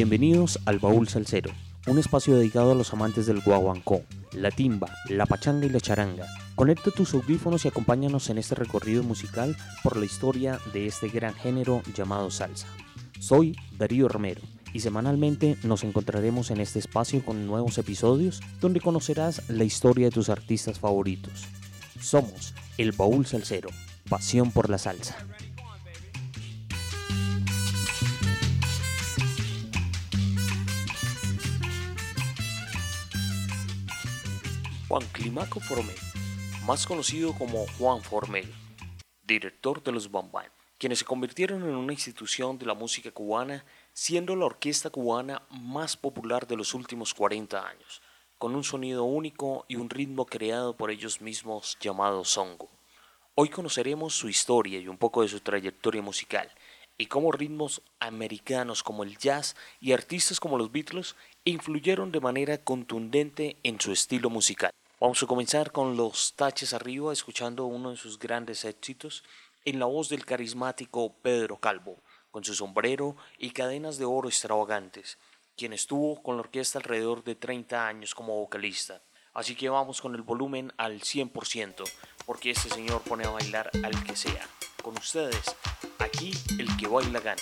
Bienvenidos al Baúl Salsero, un espacio dedicado a los amantes del guaguancó, la timba, la pachanga y la charanga. Conecta tus audífonos y acompáñanos en este recorrido musical por la historia de este gran género llamado salsa. Soy Darío Romero y semanalmente nos encontraremos en este espacio con nuevos episodios donde conocerás la historia de tus artistas favoritos. Somos el Baúl Salsero, pasión por la salsa. Juan Climaco Formel, más conocido como Juan Formel, director de los Bambam, quienes se convirtieron en una institución de la música cubana, siendo la orquesta cubana más popular de los últimos 40 años, con un sonido único y un ritmo creado por ellos mismos llamado songo. Hoy conoceremos su historia y un poco de su trayectoria musical, y cómo ritmos americanos como el jazz y artistas como los Beatles influyeron de manera contundente en su estilo musical. Vamos a comenzar con los taches arriba, escuchando uno de sus grandes éxitos en la voz del carismático Pedro Calvo, con su sombrero y cadenas de oro extravagantes, quien estuvo con la orquesta alrededor de 30 años como vocalista. Así que vamos con el volumen al 100%, porque este señor pone a bailar al que sea. Con ustedes, aquí el que baila gana.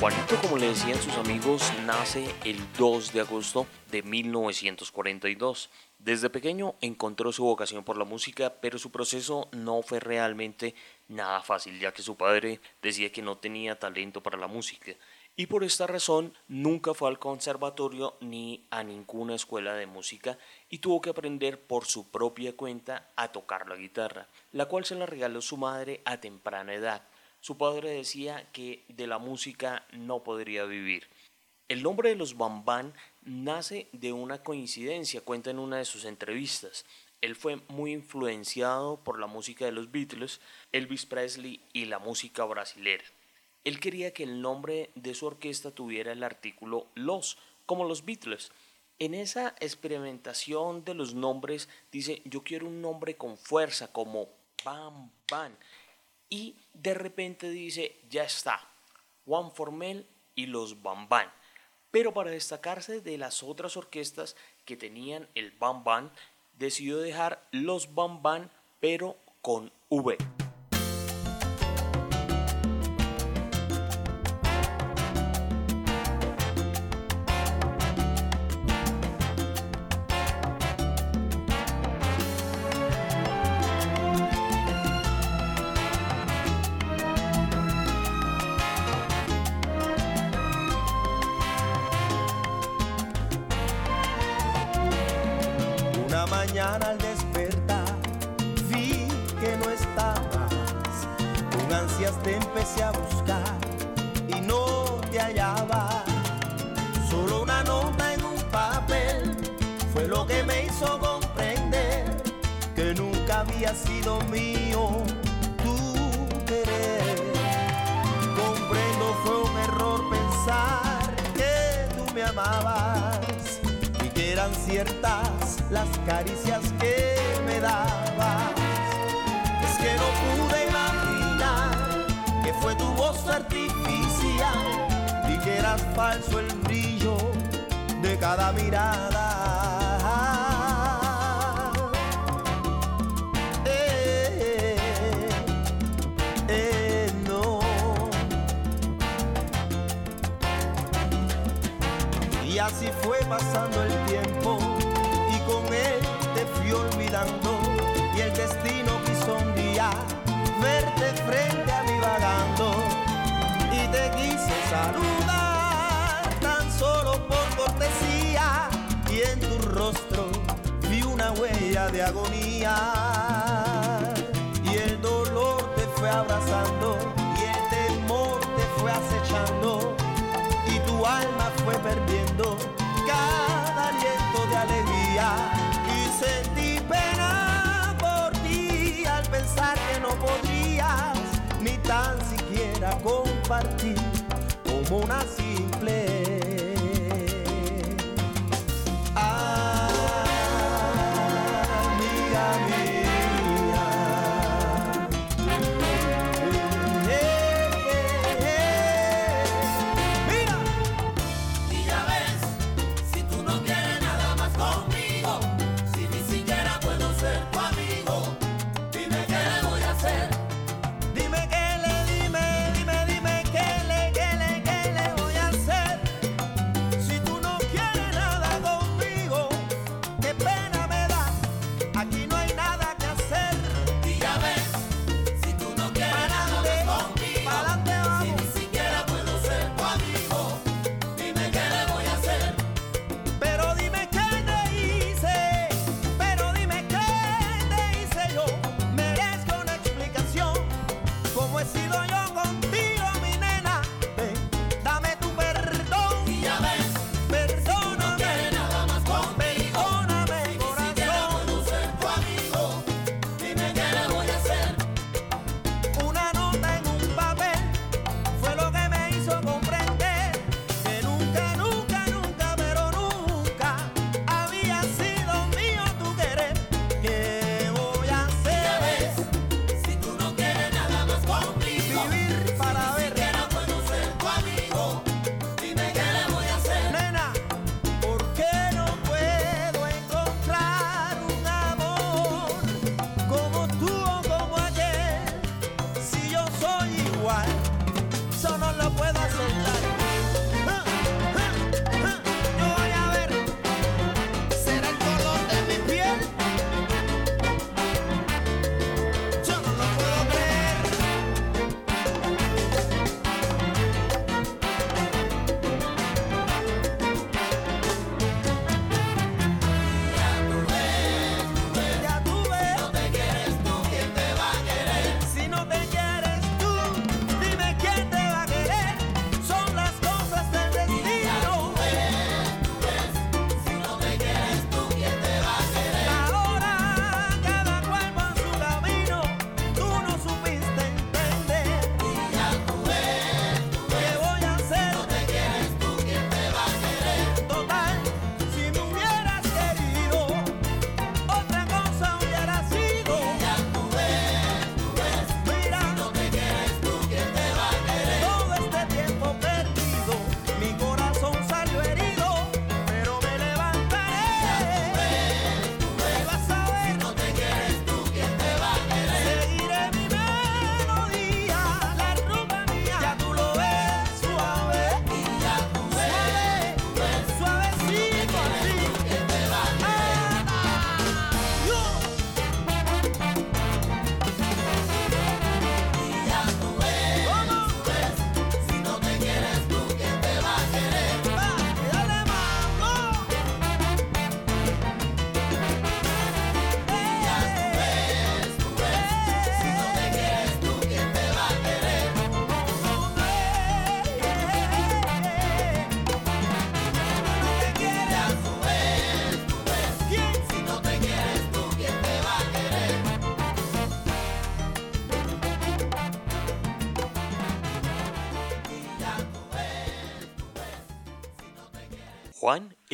Juanito, como le decían sus amigos, nace el 2 de agosto de 1942. Desde pequeño encontró su vocación por la música, pero su proceso no fue realmente nada fácil, ya que su padre decía que no tenía talento para la música. Y por esta razón nunca fue al conservatorio ni a ninguna escuela de música y tuvo que aprender por su propia cuenta a tocar la guitarra, la cual se la regaló su madre a temprana edad. Su padre decía que de la música no podría vivir. El nombre de los Bambán nace de una coincidencia, cuenta en una de sus entrevistas. Él fue muy influenciado por la música de los Beatles, Elvis Presley y la música brasilera. Él quería que el nombre de su orquesta tuviera el artículo los, como los Beatles. En esa experimentación de los nombres dice, yo quiero un nombre con fuerza como Bam Bam y de repente dice, ya está, Juan Formel y los Bambán. Pero para destacarse de las otras orquestas que tenían el Bambán, decidió dejar los Bambán, pero con V. pasando el tiempo y con él te fui olvidando y el destino quiso un día verte frente a mí vagando y te quise saludar tan solo por cortesía y en tu rostro vi una huella de agonía compartir como una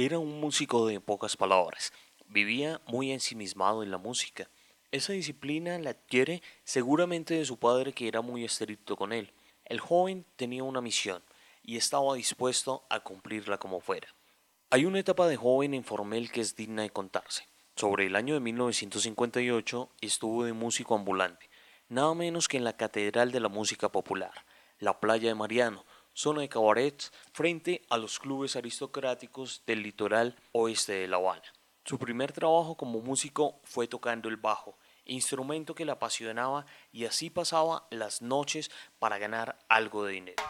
era un músico de pocas palabras. Vivía muy ensimismado en la música. Esa disciplina la adquiere seguramente de su padre que era muy estricto con él. El joven tenía una misión y estaba dispuesto a cumplirla como fuera. Hay una etapa de joven en Formel que es digna de contarse. Sobre el año de 1958 estuvo de músico ambulante, nada menos que en la Catedral de la Música Popular, la Playa de Mariano, zona de cabarets frente a los clubes aristocráticos del litoral oeste de La Habana. Su primer trabajo como músico fue tocando el bajo, instrumento que le apasionaba y así pasaba las noches para ganar algo de dinero.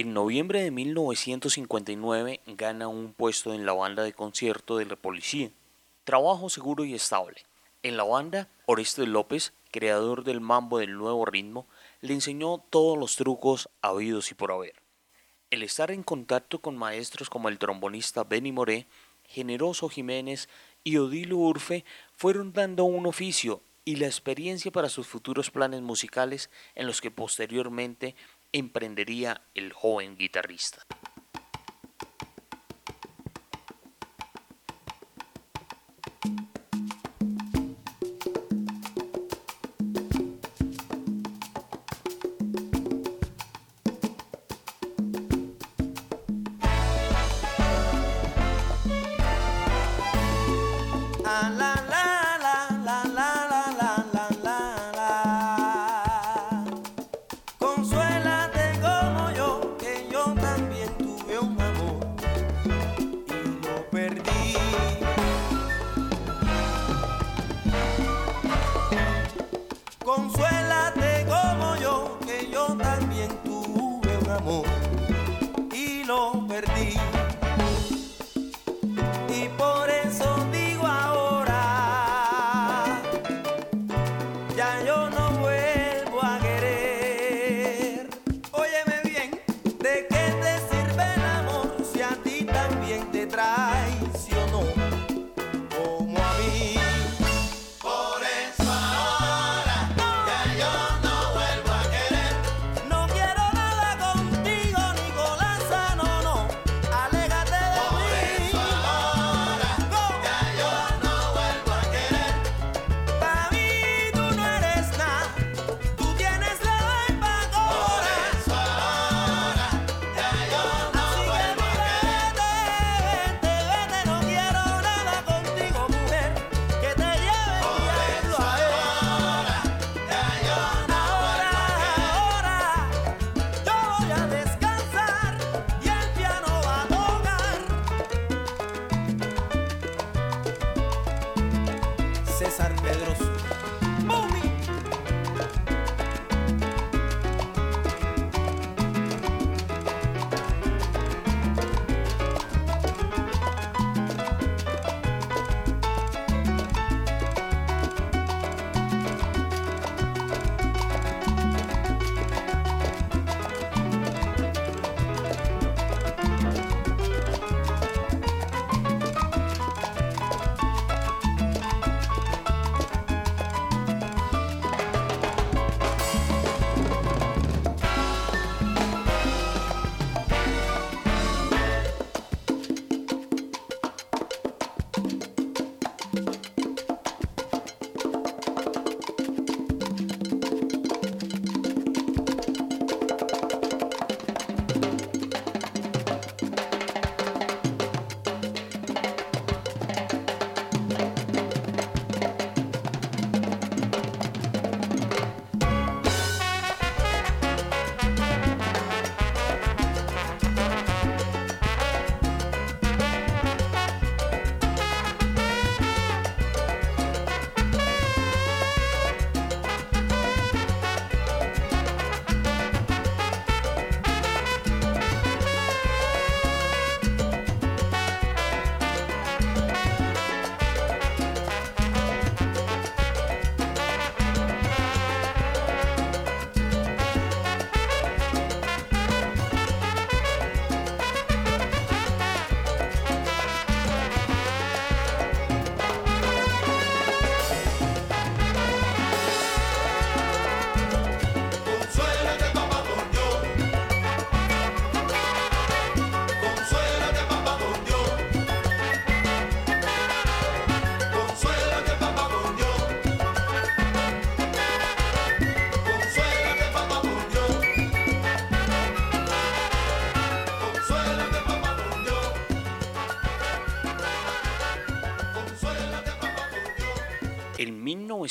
En noviembre de 1959 gana un puesto en la banda de concierto de la policía. Trabajo seguro y estable. En la banda, Orestes López, creador del mambo del nuevo ritmo, le enseñó todos los trucos habidos y por haber. El estar en contacto con maestros como el trombonista Benny Moré, Generoso Jiménez y Odilo Urfe fueron dando un oficio y la experiencia para sus futuros planes musicales en los que posteriormente emprendería el joven guitarrista.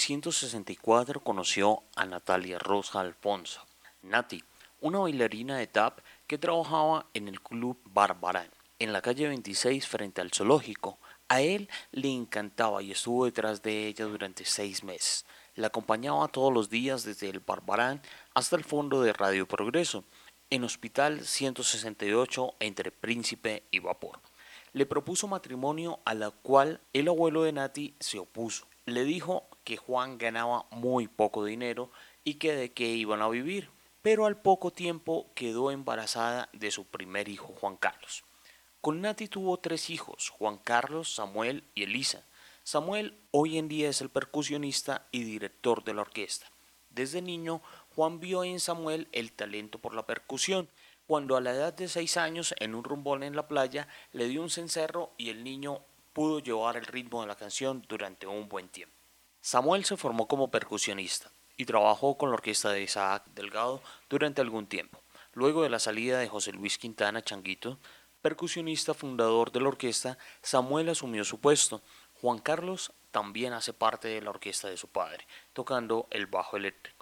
1964 conoció a Natalia Rosa Alfonso, Nati, una bailarina de tap que trabajaba en el club Bárbara, en la calle 26 frente al zoológico. A él le encantaba y estuvo detrás de ella durante seis meses. La acompañaba todos los días desde el Barbarán hasta el fondo de Radio Progreso, en Hospital 168 entre Príncipe y Vapor le propuso matrimonio a la cual el abuelo de Nati se opuso. Le dijo que Juan ganaba muy poco dinero y que de qué iban a vivir, pero al poco tiempo quedó embarazada de su primer hijo Juan Carlos. Con Nati tuvo tres hijos, Juan Carlos, Samuel y Elisa. Samuel hoy en día es el percusionista y director de la orquesta. Desde niño, Juan vio en Samuel el talento por la percusión cuando a la edad de seis años, en un rumbón en la playa, le dio un cencerro y el niño pudo llevar el ritmo de la canción durante un buen tiempo. Samuel se formó como percusionista y trabajó con la orquesta de Isaac Delgado durante algún tiempo. Luego de la salida de José Luis Quintana Changuito, percusionista fundador de la orquesta, Samuel asumió su puesto. Juan Carlos también hace parte de la orquesta de su padre, tocando el bajo eléctrico.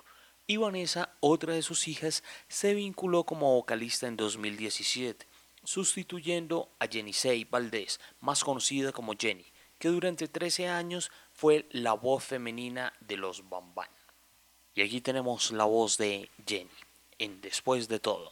Y Vanessa, otra de sus hijas, se vinculó como vocalista en 2017 sustituyendo a Jenisei Valdés, más conocida como Jenny, que durante 13 años fue la voz femenina de los Bambán. Y aquí tenemos la voz de Jenny, en Después de todo.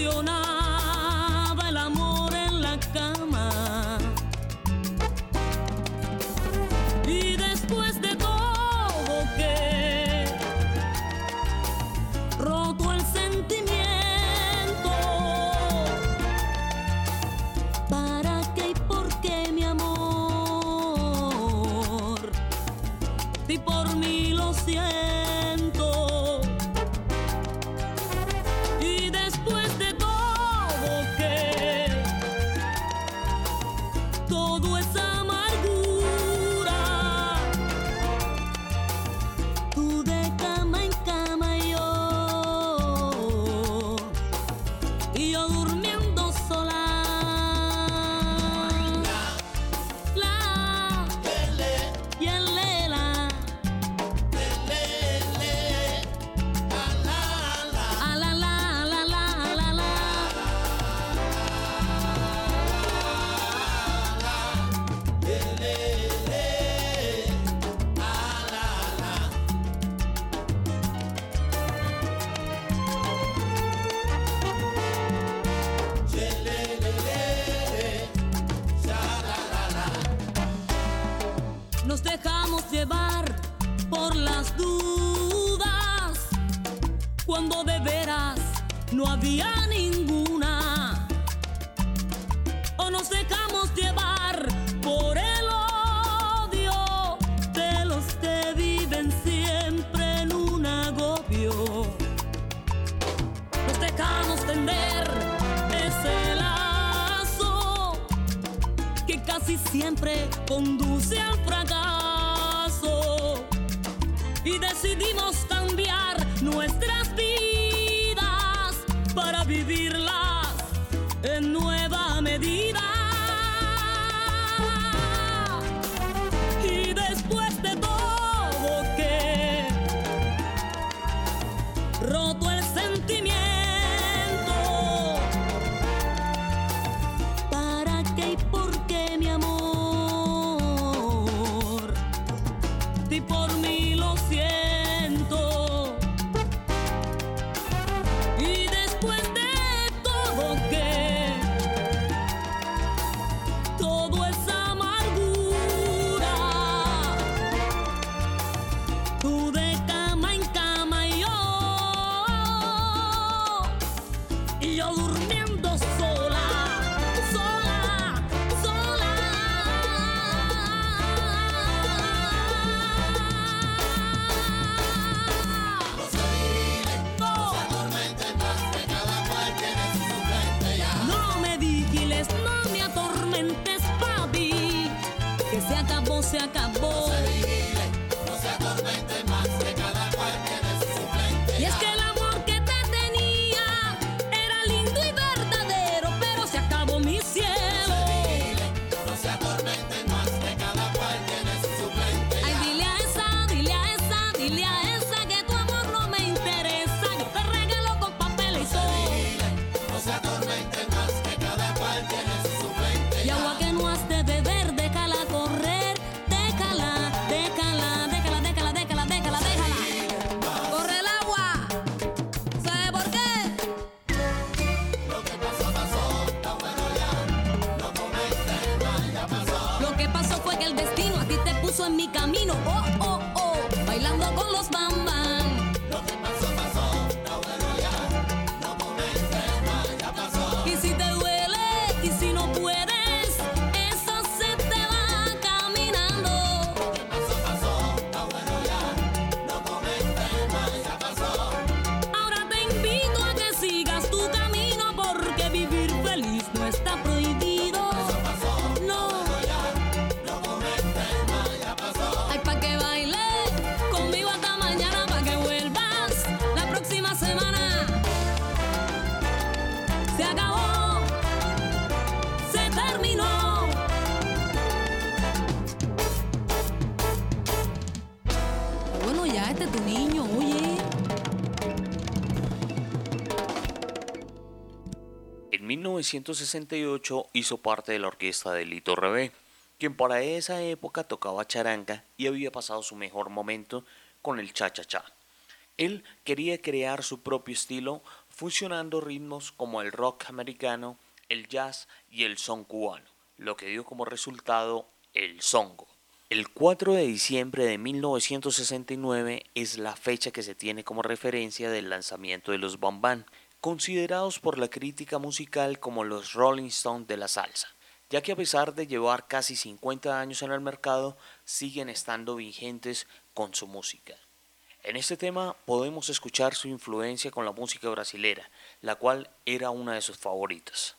funziona 1968 hizo parte de la orquesta de Lito Rebé, quien para esa época tocaba charanga y había pasado su mejor momento con el cha-cha-cha. Él quería crear su propio estilo, fusionando ritmos como el rock americano, el jazz y el son cubano, lo que dio como resultado el songo. El 4 de diciembre de 1969 es la fecha que se tiene como referencia del lanzamiento de los Bambán, considerados por la crítica musical como los Rolling Stones de la salsa, ya que a pesar de llevar casi 50 años en el mercado, siguen estando vigentes con su música. En este tema podemos escuchar su influencia con la música brasilera, la cual era una de sus favoritas.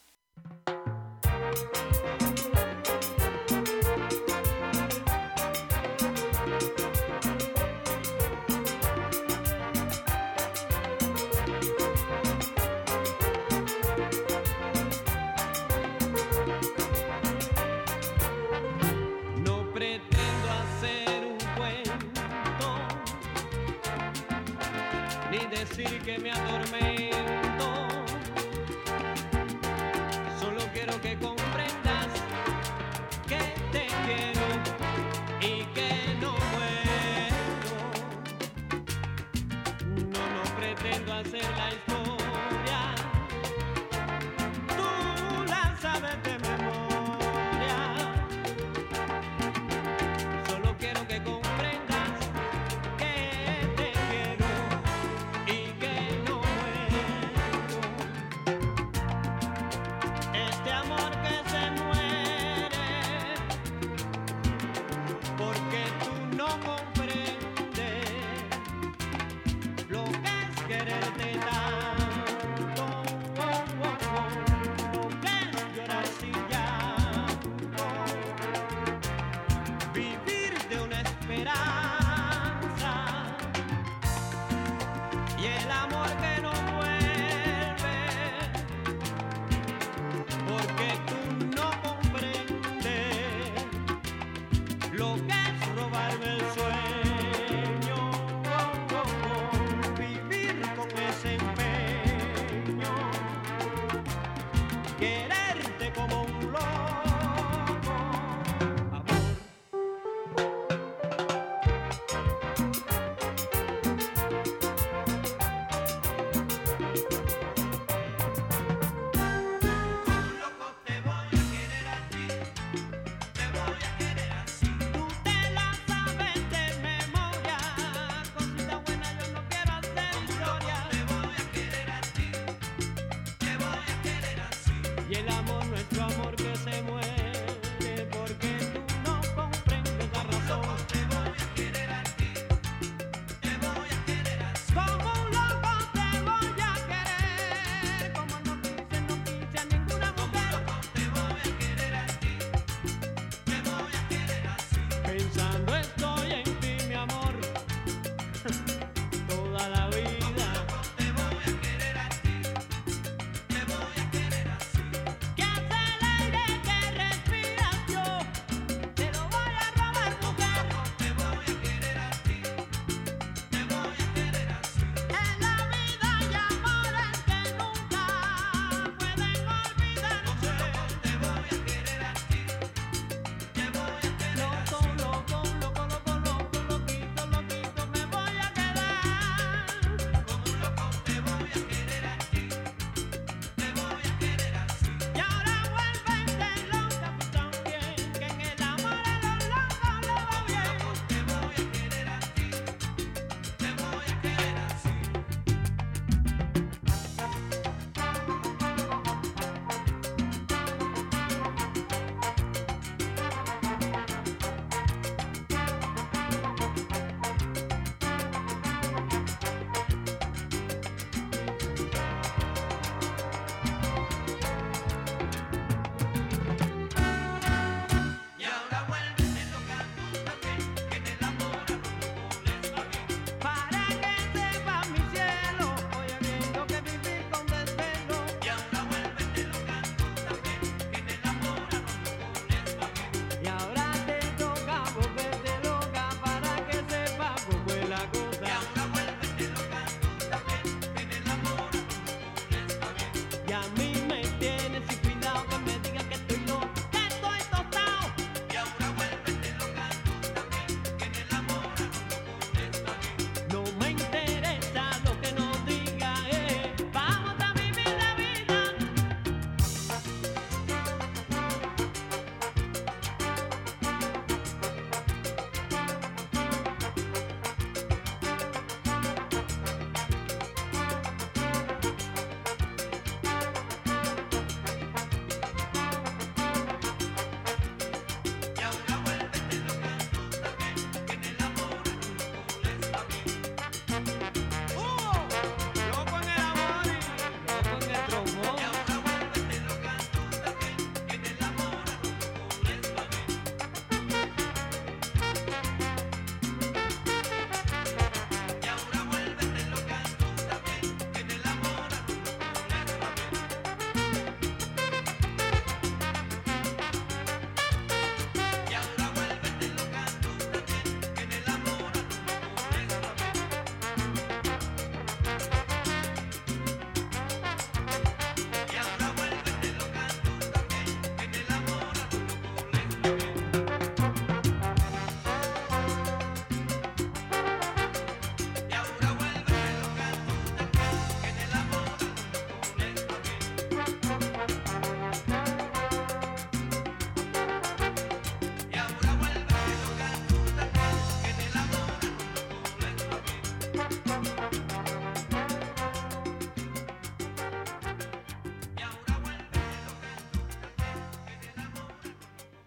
Que me atormento.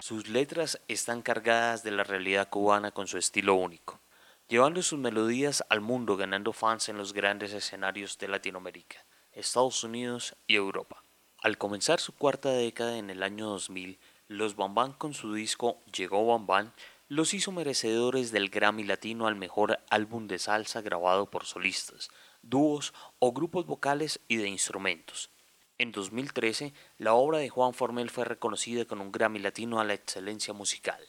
Sus letras están cargadas de la realidad cubana con su estilo único, llevando sus melodías al mundo ganando fans en los grandes escenarios de Latinoamérica, Estados Unidos y Europa. Al comenzar su cuarta década en el año 2000, los Bambán con su disco Llegó Bambán los hizo merecedores del Grammy Latino al mejor álbum de salsa grabado por solistas, dúos o grupos vocales y de instrumentos, en 2013, la obra de Juan Formel fue reconocida con un Grammy Latino a la excelencia musical.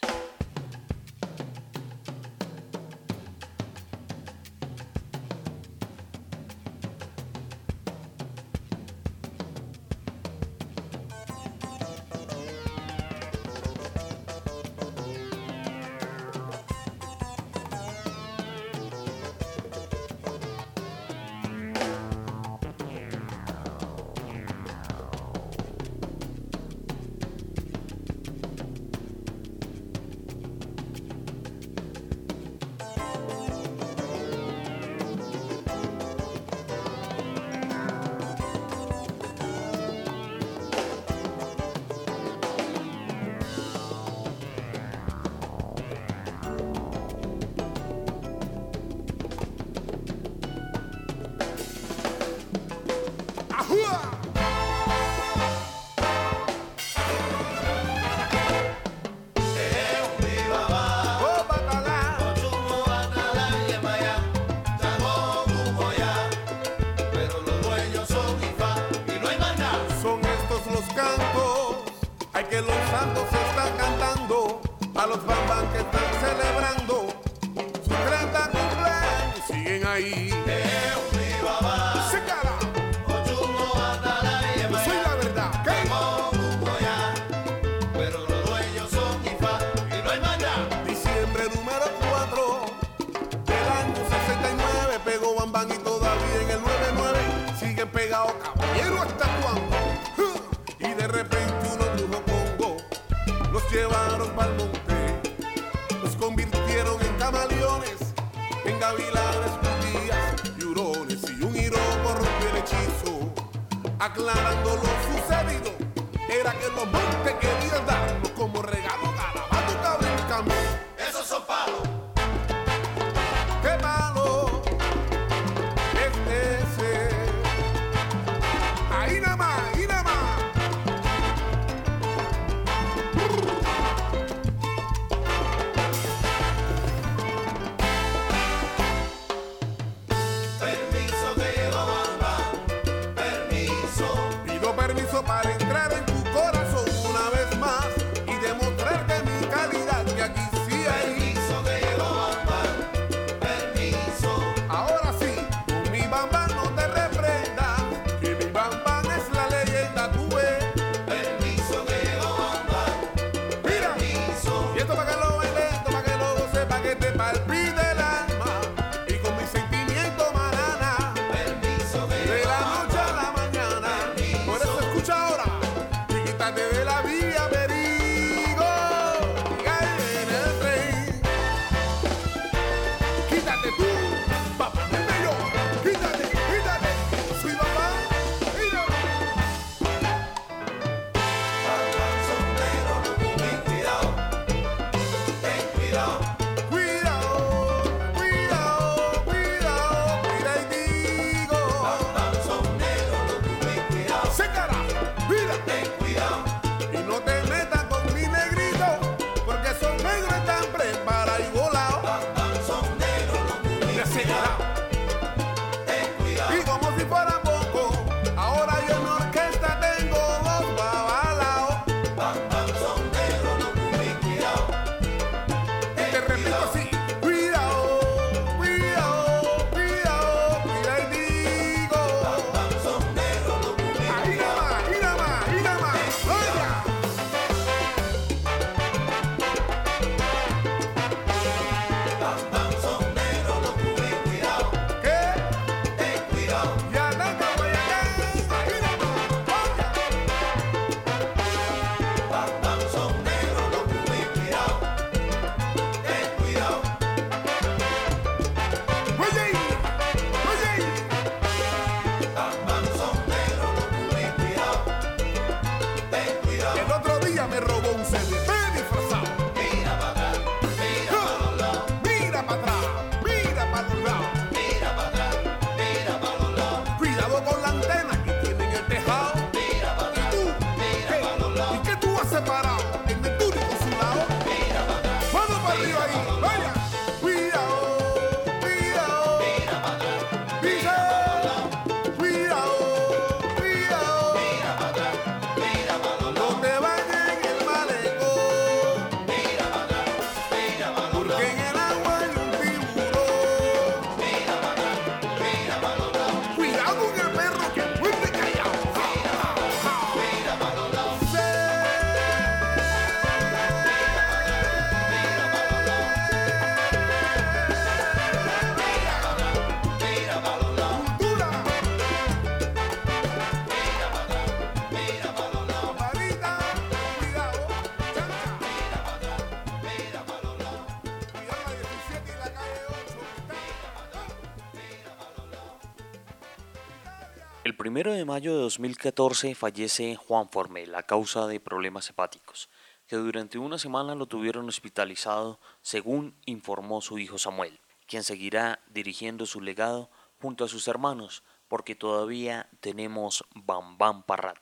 De mayo de 2014 fallece Juan Formel a causa de problemas hepáticos, que durante una semana lo tuvieron hospitalizado, según informó su hijo Samuel, quien seguirá dirigiendo su legado junto a sus hermanos, porque todavía tenemos Bam Bam para.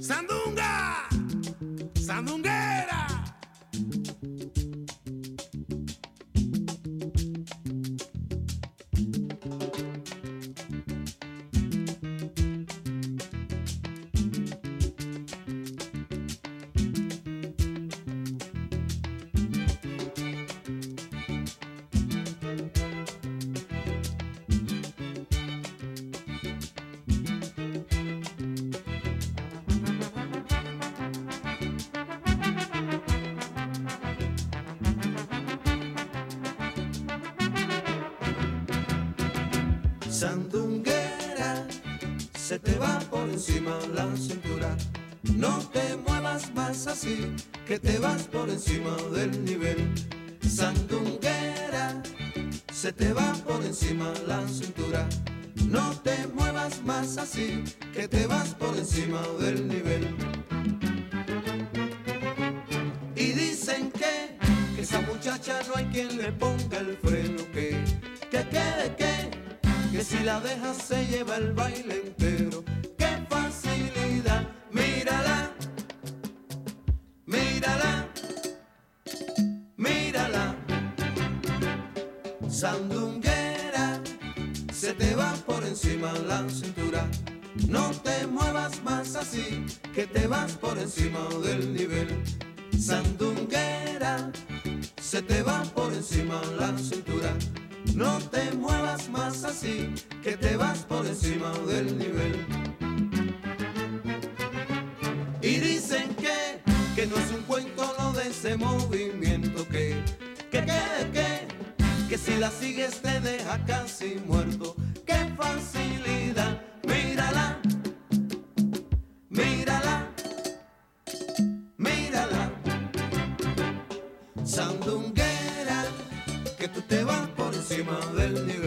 Sandunga, sandunguera. Sandunguera, se te va por encima la cintura. No te muevas más así, que te vas por encima del nivel. Sandunguera, se te va por encima la cintura. No te muevas más así, que te vas por encima del nivel. Y dicen que, que esa muchacha no hay quien le ponga la dejas se lleva el baile entero. ¡Qué facilidad! Mírala, mírala, mírala. Sandunguera, se te va por encima la cintura. No te muevas más así, que te vas por encima del nivel. Sandunguera, se te va por encima la cintura. No te muevas más así, que te vas por encima del nivel. Y dicen que, que no es un cuento lo de ese movimiento, que, que, que, que, que si la sigues te deja casi muerto. ¡Qué facilidad! Vas por encima del nivel.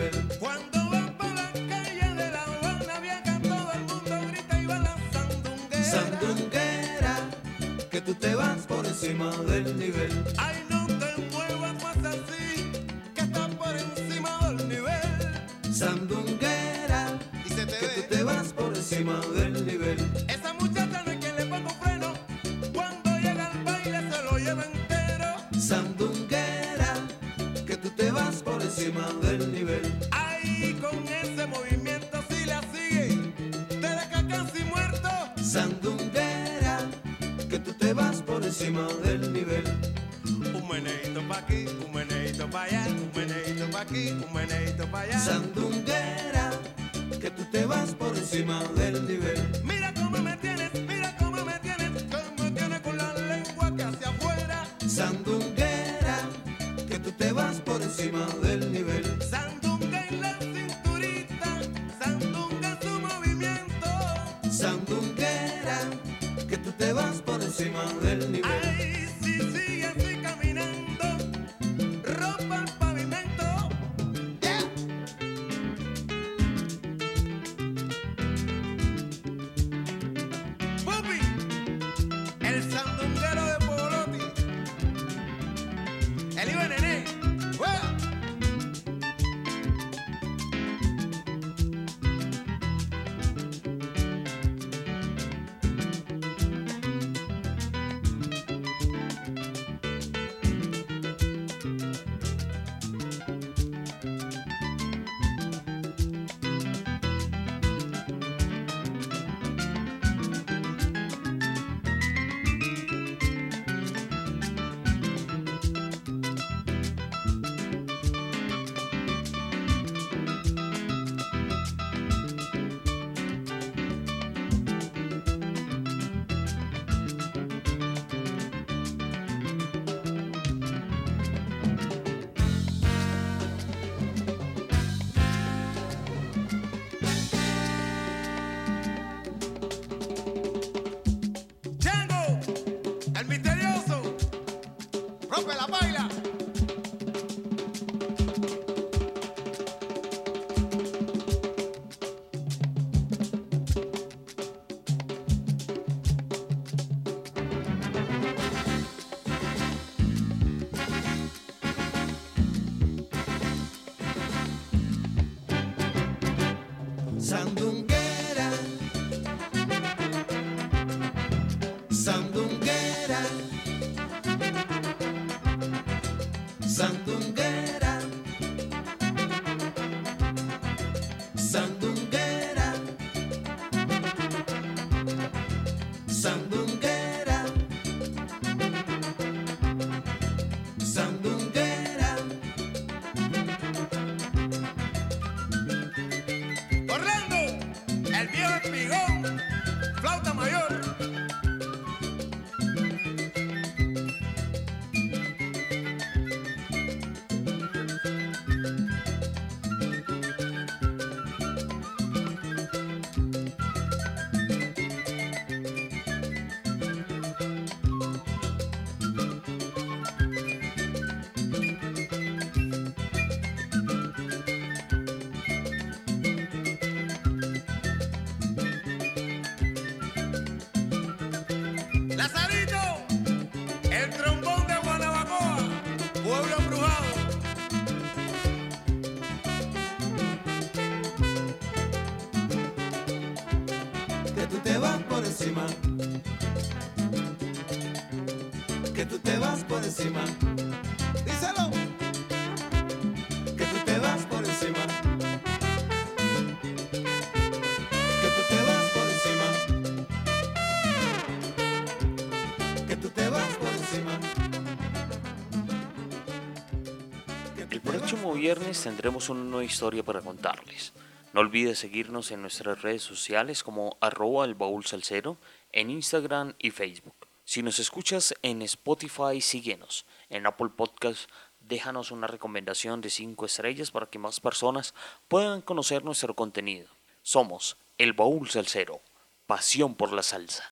Viernes tendremos una nueva historia para contarles. No olvides seguirnos en nuestras redes sociales como arroba el baúl salsero en Instagram y Facebook. Si nos escuchas en Spotify, síguenos. En Apple Podcast, déjanos una recomendación de 5 estrellas para que más personas puedan conocer nuestro contenido. Somos el baúl salsero, pasión por la salsa.